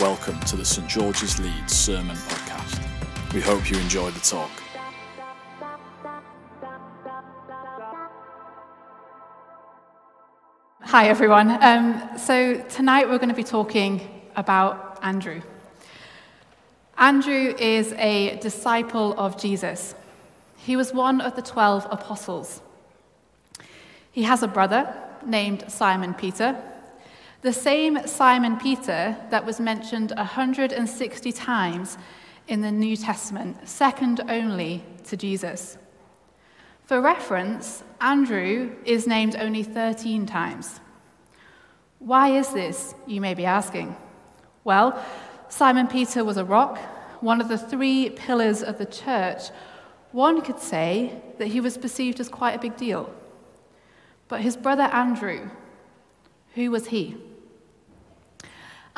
Welcome to the St George's Leeds Sermon Podcast. We hope you enjoy the talk. Hi, everyone. Um, so, tonight we're going to be talking about Andrew. Andrew is a disciple of Jesus. He was one of the 12 apostles. He has a brother named Simon Peter, the same Simon Peter that was mentioned 160 times in the New Testament, second only to Jesus. For reference, Andrew is named only 13 times. Why is this, you may be asking? Well, Simon Peter was a rock, one of the three pillars of the church. One could say that he was perceived as quite a big deal. But his brother Andrew, who was he?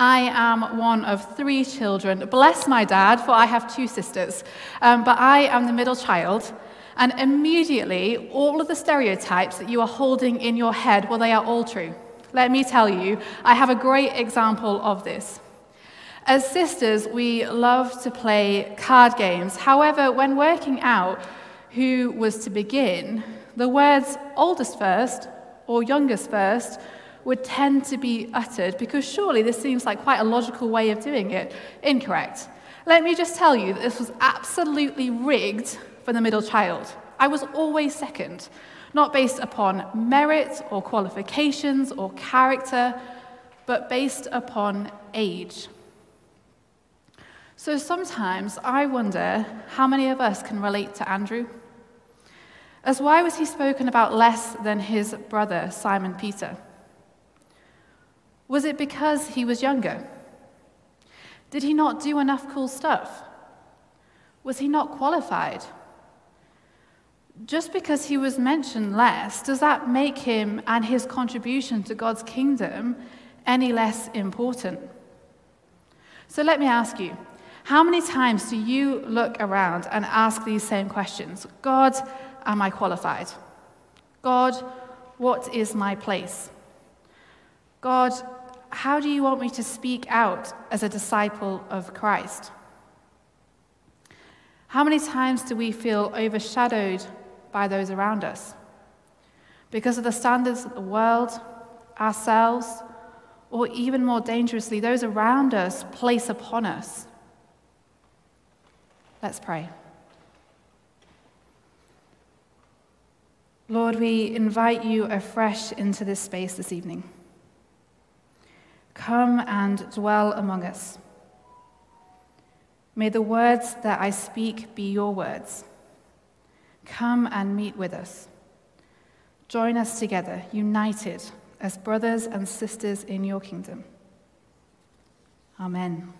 I am one of three children. Bless my dad, for I have two sisters. Um, but I am the middle child. And immediately, all of the stereotypes that you are holding in your head, well, they are all true. Let me tell you, I have a great example of this. As sisters, we love to play card games. However, when working out who was to begin, the words oldest first or youngest first would tend to be uttered because surely this seems like quite a logical way of doing it. Incorrect. Let me just tell you that this was absolutely rigged for the middle child. I was always second, not based upon merit or qualifications or character, but based upon age. So sometimes I wonder how many of us can relate to Andrew. As why was he spoken about less than his brother, Simon Peter? Was it because he was younger? Did he not do enough cool stuff? Was he not qualified? Just because he was mentioned less, does that make him and his contribution to God's kingdom any less important? So let me ask you how many times do you look around and ask these same questions? God, am I qualified? God, what is my place? God, how do you want me to speak out as a disciple of Christ? How many times do we feel overshadowed by those around us? Because of the standards of the world, ourselves, or even more dangerously, those around us place upon us. Let's pray. Lord, we invite you afresh into this space this evening. Come and dwell among us. May the words that I speak be your words. Come and meet with us. Join us together, united as brothers and sisters in your kingdom. Amen.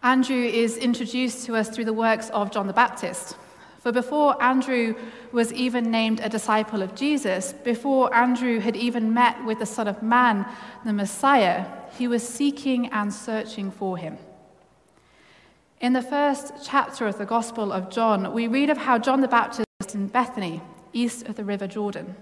Andrew is introduced to us through the works of John the Baptist. For before Andrew was even named a disciple of Jesus, before Andrew had even met with the Son of Man, the Messiah, he was seeking and searching for him. In the first chapter of the Gospel of John, we read of how John the Baptist was in Bethany, east of the River Jordan.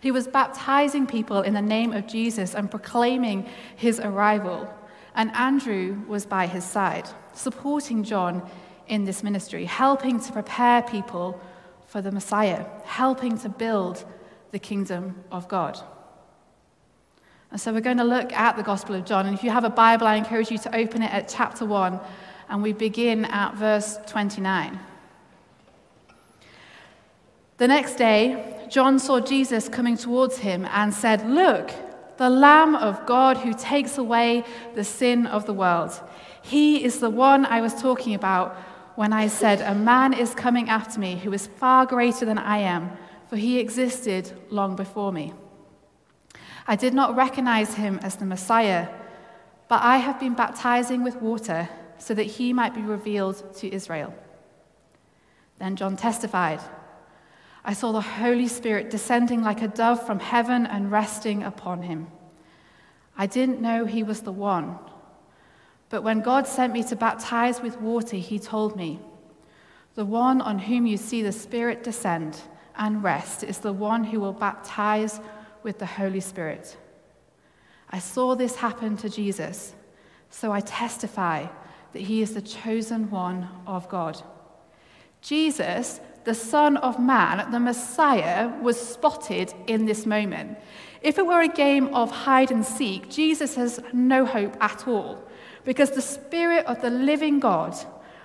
He was baptizing people in the name of Jesus and proclaiming his arrival, and Andrew was by his side, supporting John in this ministry, helping to prepare people for the Messiah, helping to build the kingdom of God. And so we're going to look at the Gospel of John. And if you have a Bible, I encourage you to open it at chapter 1, and we begin at verse 29. The next day, John saw Jesus coming towards him and said, Look, the Lamb of God who takes away the sin of the world. He is the one I was talking about when I said, A man is coming after me who is far greater than I am, for he existed long before me. I did not recognize him as the Messiah, but I have been baptizing with water so that he might be revealed to Israel. Then John testified I saw the Holy Spirit descending like a dove from heaven and resting upon him. I didn't know he was the one but when God sent me to baptize with water, he told me, The one on whom you see the Spirit descend and rest is the one who will baptize with the Holy Spirit. I saw this happen to Jesus, so I testify that he is the chosen one of God. Jesus, the Son of Man, the Messiah, was spotted in this moment. If it were a game of hide and seek, Jesus has no hope at all because the Spirit of the living God,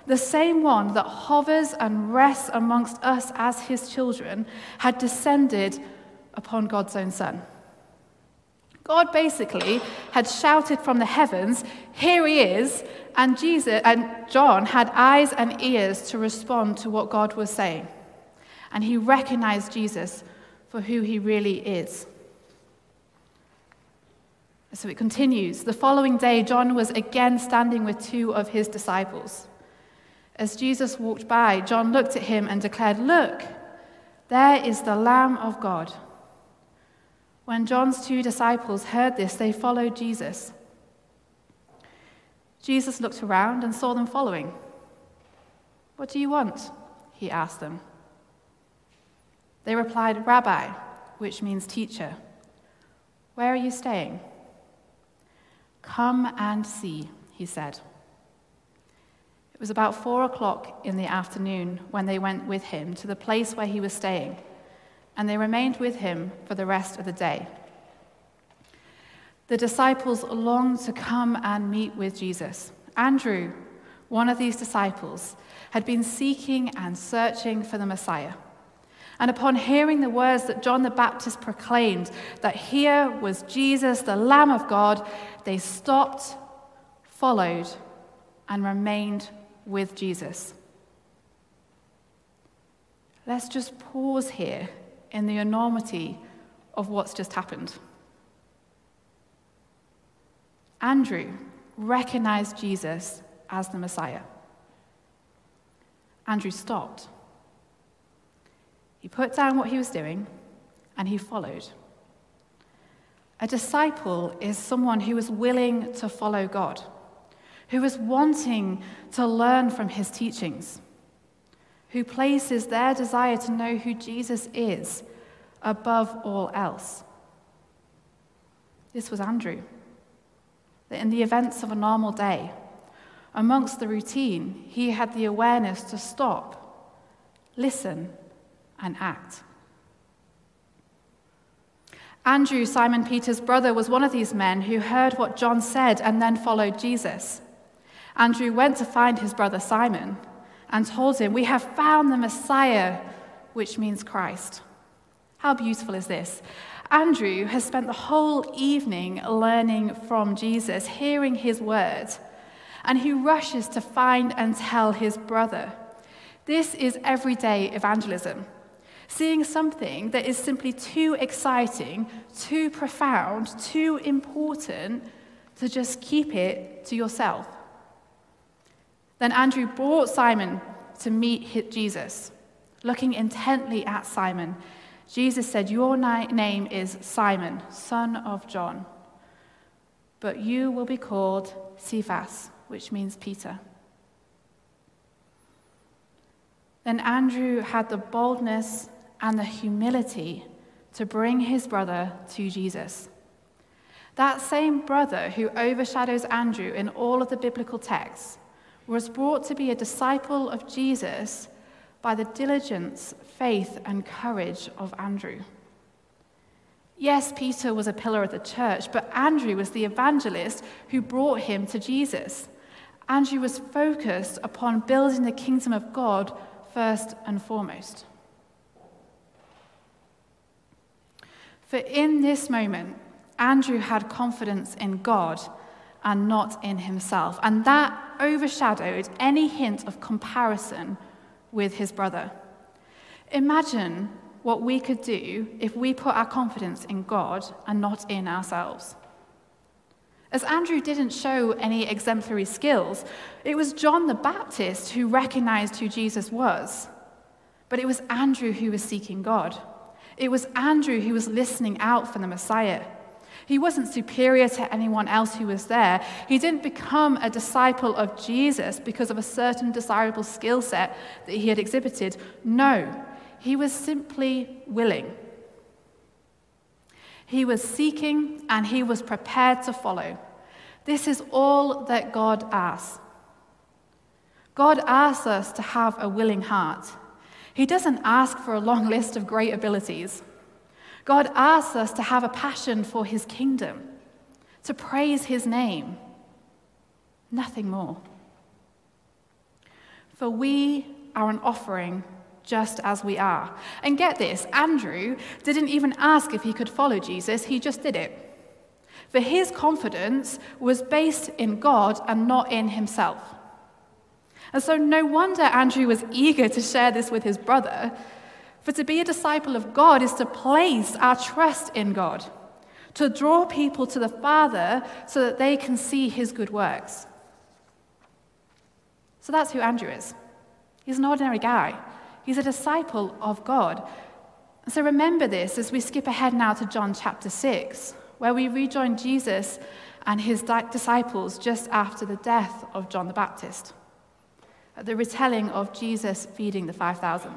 the same one that hovers and rests amongst us as his children, had descended upon God's own Son. God basically had shouted from the heavens, Here he is, and Jesus and John had eyes and ears to respond to what God was saying. And he recognized Jesus for who he really is. So it continues. The following day, John was again standing with two of his disciples. As Jesus walked by, John looked at him and declared, Look, there is the Lamb of God. When John's two disciples heard this, they followed Jesus. Jesus looked around and saw them following. What do you want? He asked them. They replied, Rabbi, which means teacher. Where are you staying? Come and see, he said. It was about four o'clock in the afternoon when they went with him to the place where he was staying and they remained with him for the rest of the day. The disciples longed to come and meet with Jesus. Andrew, one of these disciples, had been seeking and searching for the Messiah. And upon hearing the words that John the Baptist proclaimed, that here was Jesus, the Lamb of God, they stopped, followed, and remained with Jesus. Let's just pause here in the enormity of what's just happened. Andrew recognized Jesus as the Messiah. Andrew stopped. He put down what he was doing and he followed. A disciple is someone who is willing to follow God, who is wanting to learn from his teachings who places their desire to know who Jesus is above all else. This was Andrew. That in the events of a normal day, amongst the routine, he had the awareness to stop, listen, and act. Andrew, Simon Peter's brother, was one of these men who heard what John said and then followed Jesus. Andrew went to find his brother Simon and told him, We have found the Messiah, which means Christ. How beautiful is this? Andrew has spent the whole evening learning from Jesus, hearing his words, and he rushes to find and tell his brother. This is everyday evangelism. Seeing something that is simply too exciting, too profound, too important to just keep it to yourself. Then Andrew brought Simon to meet Jesus. Looking intently at Simon, Jesus said, Your name is Simon, son of John, but you will be called Cephas, which means Peter. Then Andrew had the boldness and the humility to bring his brother to Jesus. That same brother who overshadows Andrew in all of the biblical texts was brought to be a disciple of Jesus by the diligence, faith, and courage of Andrew. Yes, Peter was a pillar of the church, but Andrew was the evangelist who brought him to Jesus. Andrew was focused upon building the kingdom of God first and foremost. For in this moment, Andrew had confidence in God and not in himself. And that overshadowed any hint of comparison with his brother. Imagine what we could do if we put our confidence in God and not in ourselves. As Andrew didn't show any exemplary skills, it was John the Baptist who recognized who Jesus was. But it was Andrew who was seeking God. It was Andrew who was listening out for the Messiah. He wasn't superior to anyone else who was there. He didn't become a disciple of Jesus because of a certain desirable skill set that he had exhibited. No, he was simply willing. He was seeking and he was prepared to follow. This is all that God asks. God asks us to have a willing heart. He doesn't ask for a long list of great abilities. God asks us to have a passion for his kingdom, to praise his name. Nothing more. For we are an offering just as we are. And get this Andrew didn't even ask if he could follow Jesus, he just did it. For his confidence was based in God and not in himself. And so, no wonder Andrew was eager to share this with his brother. For to be a disciple of God is to place our trust in God, to draw people to the Father so that they can see his good works. So that's who Andrew is. He's an ordinary guy, he's a disciple of God. So remember this as we skip ahead now to John chapter 6, where we rejoin Jesus and his disciples just after the death of John the Baptist, the retelling of Jesus feeding the 5,000.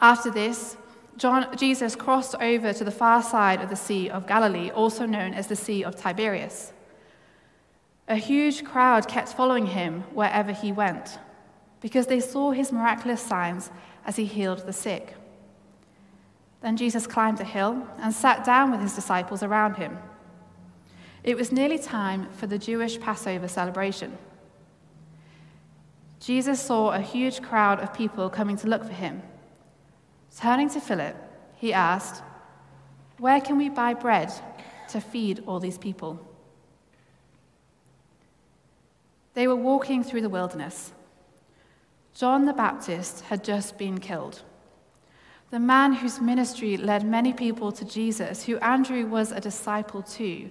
After this, John, Jesus crossed over to the far side of the Sea of Galilee, also known as the Sea of Tiberias. A huge crowd kept following him wherever he went because they saw his miraculous signs as he healed the sick. Then Jesus climbed a hill and sat down with his disciples around him. It was nearly time for the Jewish Passover celebration. Jesus saw a huge crowd of people coming to look for him. Turning to Philip, he asked, Where can we buy bread to feed all these people? They were walking through the wilderness. John the Baptist had just been killed. The man whose ministry led many people to Jesus, who Andrew was a disciple to,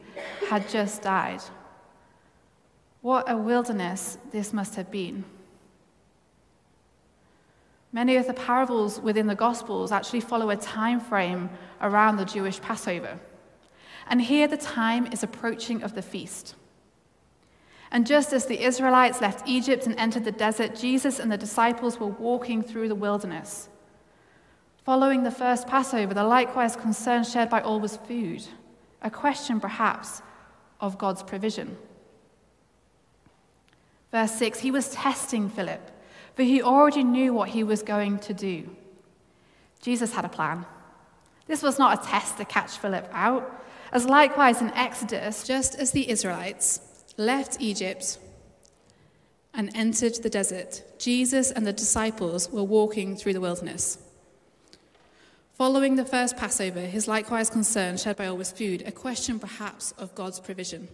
had just died. What a wilderness this must have been. Many of the parables within the Gospels actually follow a time frame around the Jewish Passover. And here the time is approaching of the feast. And just as the Israelites left Egypt and entered the desert, Jesus and the disciples were walking through the wilderness. Following the first Passover, the likewise concern shared by all was food, a question perhaps of God's provision. Verse 6 He was testing Philip, for he already knew what he was going to do. Jesus had a plan. This was not a test to catch Philip out, as likewise in Exodus, just as the Israelites, left Egypt and entered the desert, Jesus and the disciples were walking through the wilderness. Following the first Passover, his likewise concern shared by all was food, a question perhaps of God's provision.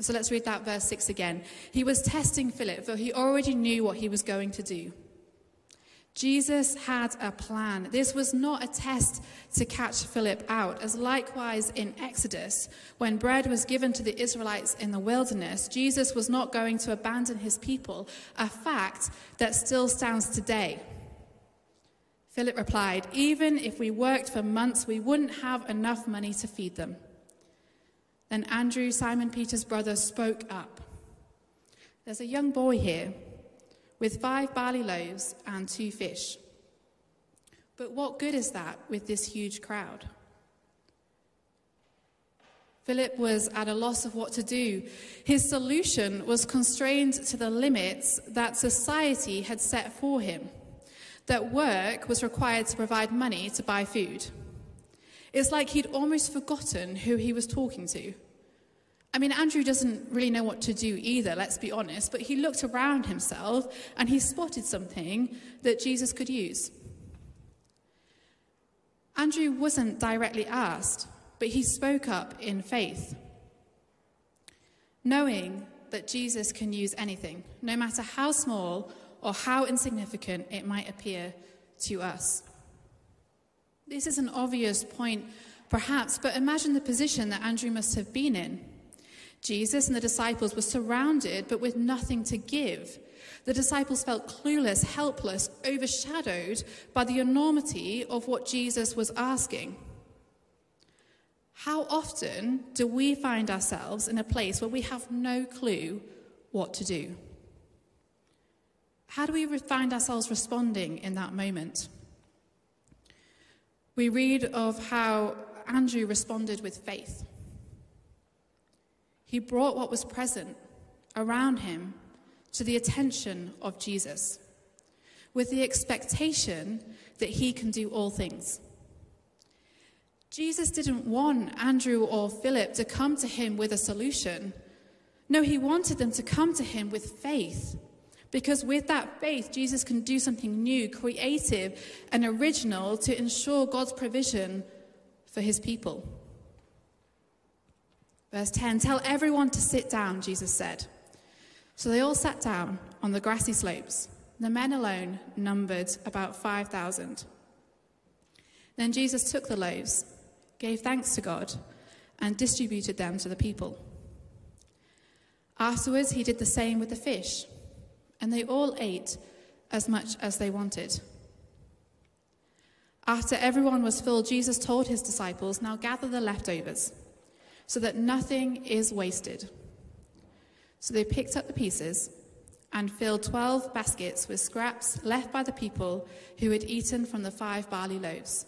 So let's read that verse 6 again. He was testing Philip, for he already knew what he was going to do. Jesus had a plan. This was not a test to catch Philip out, as likewise in Exodus, when bread was given to the Israelites in the wilderness, Jesus was not going to abandon his people, a fact that still stands today. Philip replied, Even if we worked for months, we wouldn't have enough money to feed them. Then Andrew, Simon Peter's brother, spoke up. There's a young boy here with five barley loaves and two fish. But what good is that with this huge crowd? Philip was at a loss of what to do. His solution was constrained to the limits that society had set for him, that work was required to provide money to buy food. It's like he'd almost forgotten who he was talking to. I mean, Andrew doesn't really know what to do either, let's be honest, but he looked around himself and he spotted something that Jesus could use. Andrew wasn't directly asked, but he spoke up in faith, knowing that Jesus can use anything, no matter how small or how insignificant it might appear to us. This is an obvious point, perhaps, but imagine the position that Andrew must have been in. Jesus and the disciples were surrounded but with nothing to give. The disciples felt clueless, helpless, overshadowed by the enormity of what Jesus was asking. How often do we find ourselves in a place where we have no clue what to do? How do we find ourselves responding in that moment? we read of how Andrew responded with faith. He brought what was present around him to the attention of Jesus with the expectation that he can do all things. Jesus didn't want Andrew or Philip to come to him with a solution. No, he wanted them to come to him with faith. Because with that faith, Jesus can do something new, creative, and original to ensure God's provision for his people. Verse 10 Tell everyone to sit down, Jesus said. So they all sat down on the grassy slopes. The men alone numbered about 5,000. Then Jesus took the loaves, gave thanks to God, and distributed them to the people. Afterwards, he did the same with the fish, and they all ate as much as they wanted. After everyone was filled, Jesus told his disciples, Now gather the leftovers, so that nothing is wasted. So they picked up the pieces and filled 12 baskets with scraps left by the people who had eaten from the five barley loaves.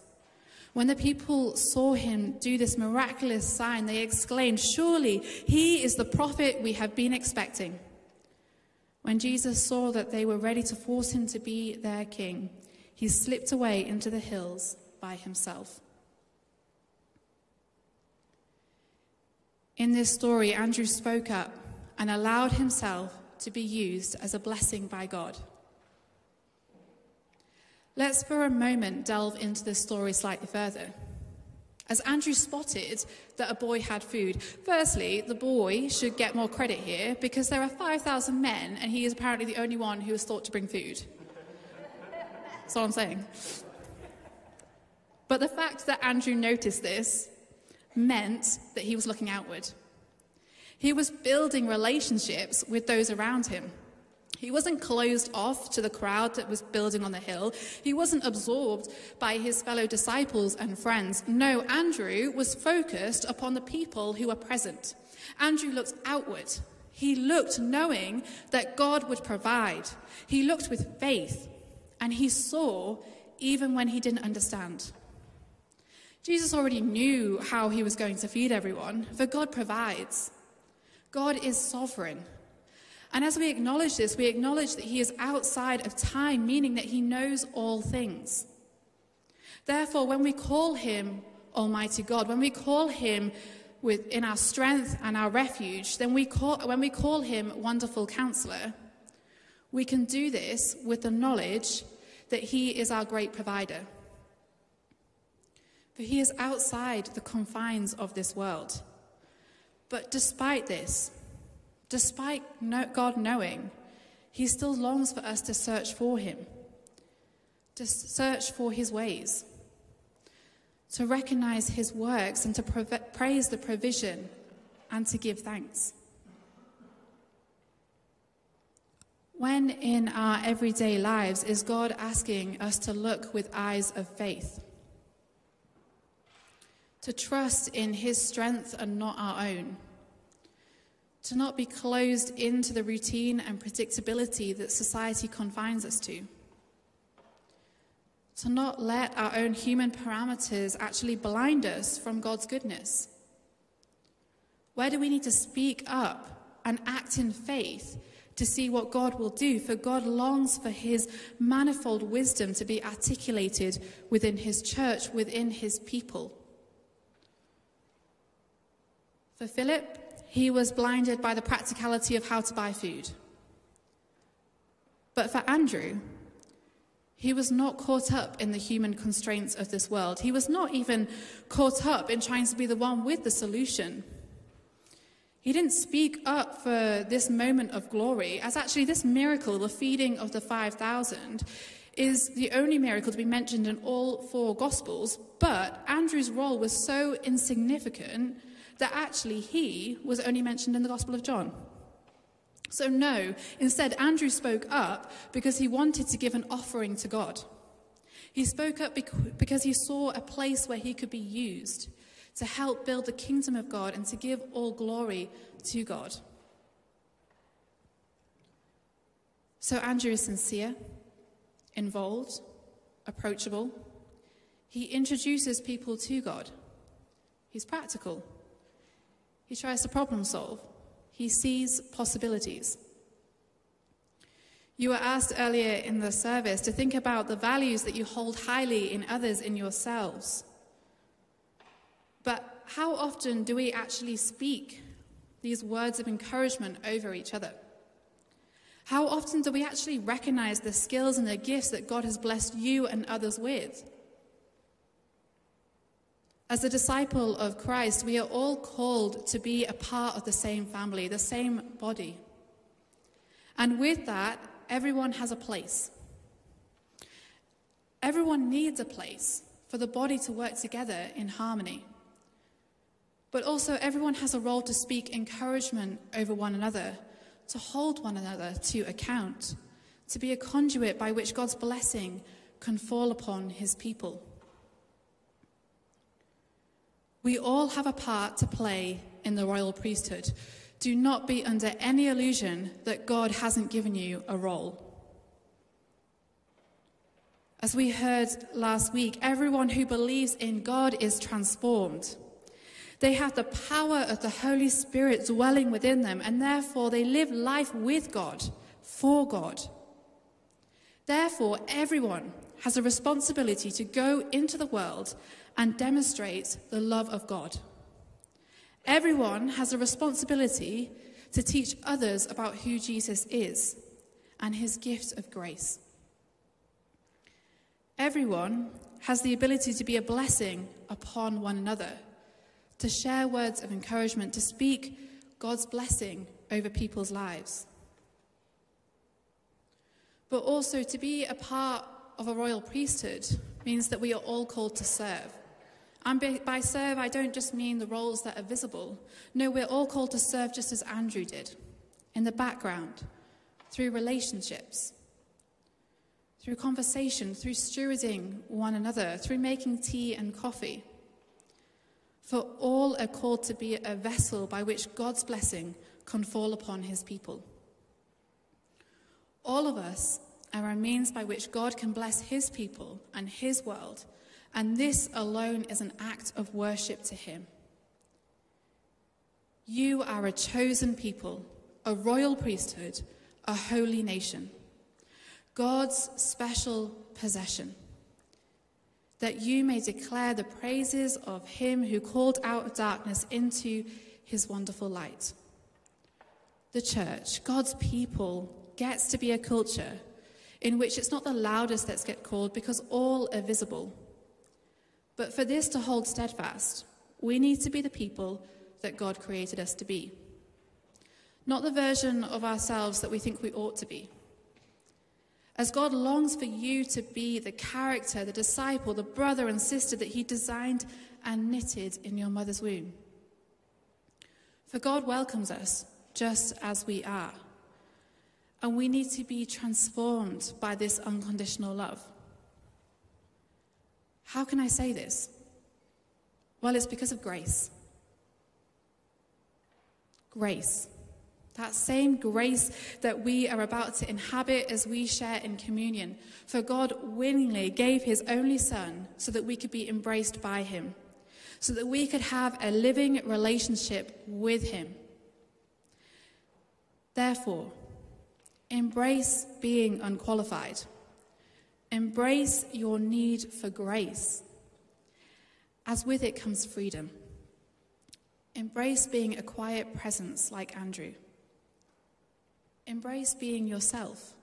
When the people saw him do this miraculous sign, they exclaimed, Surely he is the prophet we have been expecting. When Jesus saw that they were ready to force him to be their king, he slipped away into the hills by himself. In this story, Andrew spoke up and allowed himself to be used as a blessing by God. Let's for a moment delve into this story slightly further. As Andrew spotted that a boy had food, firstly, the boy should get more credit here because there are 5,000 men and he is apparently the only one who was thought to bring food. That's all I'm saying. But the fact that Andrew noticed this meant that he was looking outward. He was building relationships with those around him. He wasn't closed off to the crowd that was building on the hill. He wasn't absorbed by his fellow disciples and friends. No, Andrew was focused upon the people who were present. Andrew looked outward. He looked knowing that God would provide. He looked with faith, and he saw even when he didn't understand. Jesus already knew how he was going to feed everyone, for God provides. God is sovereign. And as we acknowledge this, we acknowledge that He is outside of time, meaning that He knows all things. Therefore, when we call Him Almighty God, when we call Him with, in our strength and our refuge, then we call, when we call Him Wonderful Counselor, we can do this with the knowledge that He is our great provider. For He is outside the confines of this world. But despite this, despite God knowing, He still longs for us to search for Him, to search for His ways, to recognize His works, and to praise the provision and to give thanks. When in our everyday lives is God asking us to look with eyes of faith? to trust in His strength and not our own, to not be closed into the routine and predictability that society confines us to, to not let our own human parameters actually blind us from God's goodness. Where do we need to speak up and act in faith to see what God will do? For God longs for His manifold wisdom to be articulated within His church, within His people. For Philip, he was blinded by the practicality of how to buy food. But for Andrew, he was not caught up in the human constraints of this world. He was not even caught up in trying to be the one with the solution. He didn't speak up for this moment of glory, as actually, this miracle, the feeding of the 5,000, is the only miracle to be mentioned in all four Gospels. But Andrew's role was so insignificant that actually he was only mentioned in the Gospel of John. So, no, instead, Andrew spoke up because he wanted to give an offering to God. He spoke up because he saw a place where he could be used to help build the kingdom of God and to give all glory to God. So, Andrew is sincere, involved, approachable. He introduces people to God. He's practical. He tries to problem solve. He sees possibilities. You were asked earlier in the service to think about the values that you hold highly in others in yourselves. But how often do we actually speak these words of encouragement over each other? How often do we actually recognize the skills and the gifts that God has blessed you and others with? As a disciple of Christ, we are all called to be a part of the same family, the same body. And with that, everyone has a place. Everyone needs a place for the body to work together in harmony. But also, everyone has a role to speak encouragement over one another, to hold one another to account, to be a conduit by which God's blessing can fall upon his people. We all have a part to play in the royal priesthood. Do not be under any illusion that God hasn't given you a role. As we heard last week, everyone who believes in God is transformed. They have the power of the Holy Spirit dwelling within them, and therefore they live life with God, for God. Therefore, everyone has a responsibility to go into the world and demonstrate the love of God. Everyone has a responsibility to teach others about who Jesus is and his gift of grace. Everyone has the ability to be a blessing upon one another, to share words of encouragement, to speak God's blessing over people's lives. But also to be a part of a royal priesthood means that we are all called to serve. And by serve, I don't just mean the roles that are visible. No, we're all called to serve just as Andrew did, in the background, through relationships, through conversation, through stewarding one another, through making tea and coffee. For all are called to be a vessel by which God's blessing can fall upon his people. All of us are a means by which God can bless his people and his world and this alone is an act of worship to Him. You are a chosen people, a royal priesthood, a holy nation, God's special possession, that you may declare the praises of Him who called out of darkness into His wonderful light. The church, God's people, gets to be a culture in which it's not the loudest that get called because all are visible but for this to hold steadfast, we need to be the people that God created us to be. Not the version of ourselves that we think we ought to be. As God longs for you to be the character, the disciple, the brother and sister that He designed and knitted in your mother's womb. For God welcomes us just as we are. And we need to be transformed by this unconditional love. How can I say this? Well, it's because of grace. Grace. That same grace that we are about to inhabit as we share in communion. For God willingly gave his only Son so that we could be embraced by him, so that we could have a living relationship with him. Therefore, embrace being unqualified. Embrace your need for grace, as with it comes freedom. Embrace being a quiet presence like Andrew. Embrace being yourself.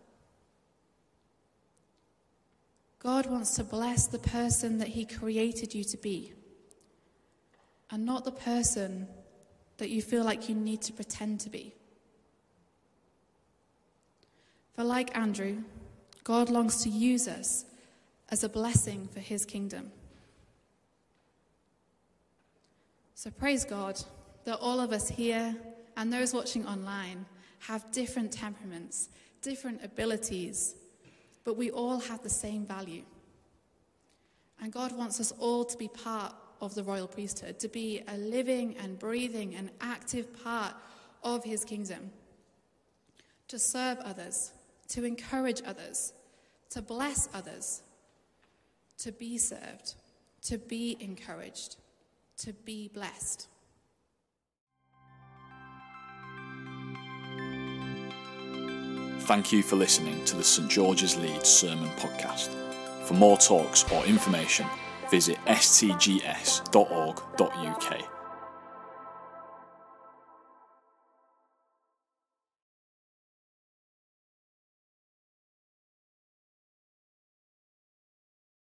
God wants to bless the person that He created you to be, and not the person that you feel like you need to pretend to be. For, like Andrew, God longs to use us as a blessing for his kingdom. So praise God that all of us here and those watching online have different temperaments, different abilities, but we all have the same value. And God wants us all to be part of the royal priesthood, to be a living and breathing and active part of his kingdom, to serve others, to encourage others, to bless others, to be served, to be encouraged, to be blessed. Thank you for listening to the St George's Leeds Sermon Podcast. For more talks or information, visit stgs.org.uk.